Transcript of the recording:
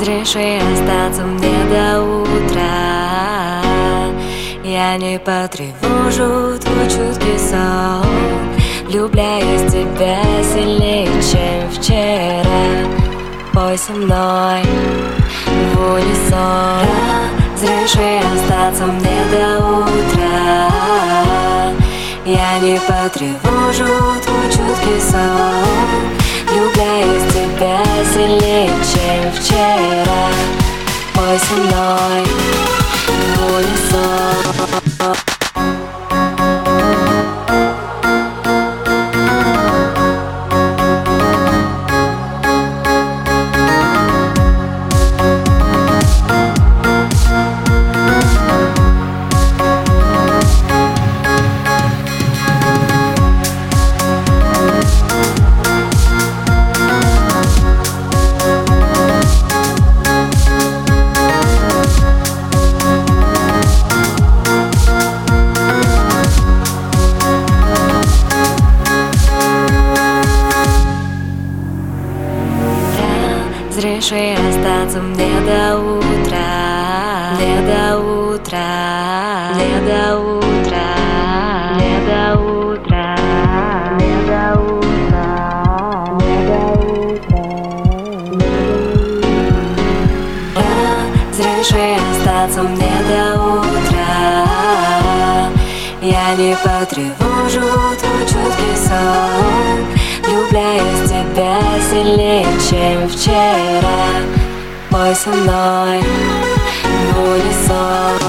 Разреши остаться мне до утра. Я не потревожу твой чуткий сон. Влюбляюсь в тебя сильнее, чем вчера. Пой со мной в унисон. Разреши остаться мне до утра. Я не потревожу твой чуткий сон Пой со мной в Разреши остаться мне до утра. Не до утра. Не до утра. Не до утра. Не до утра. Не до утра. Разреши остаться мне до утра Не потревожу твой чуткий сон. Влюбляюсь в тебя сильнее, чем вчера. Пой со мной в унисон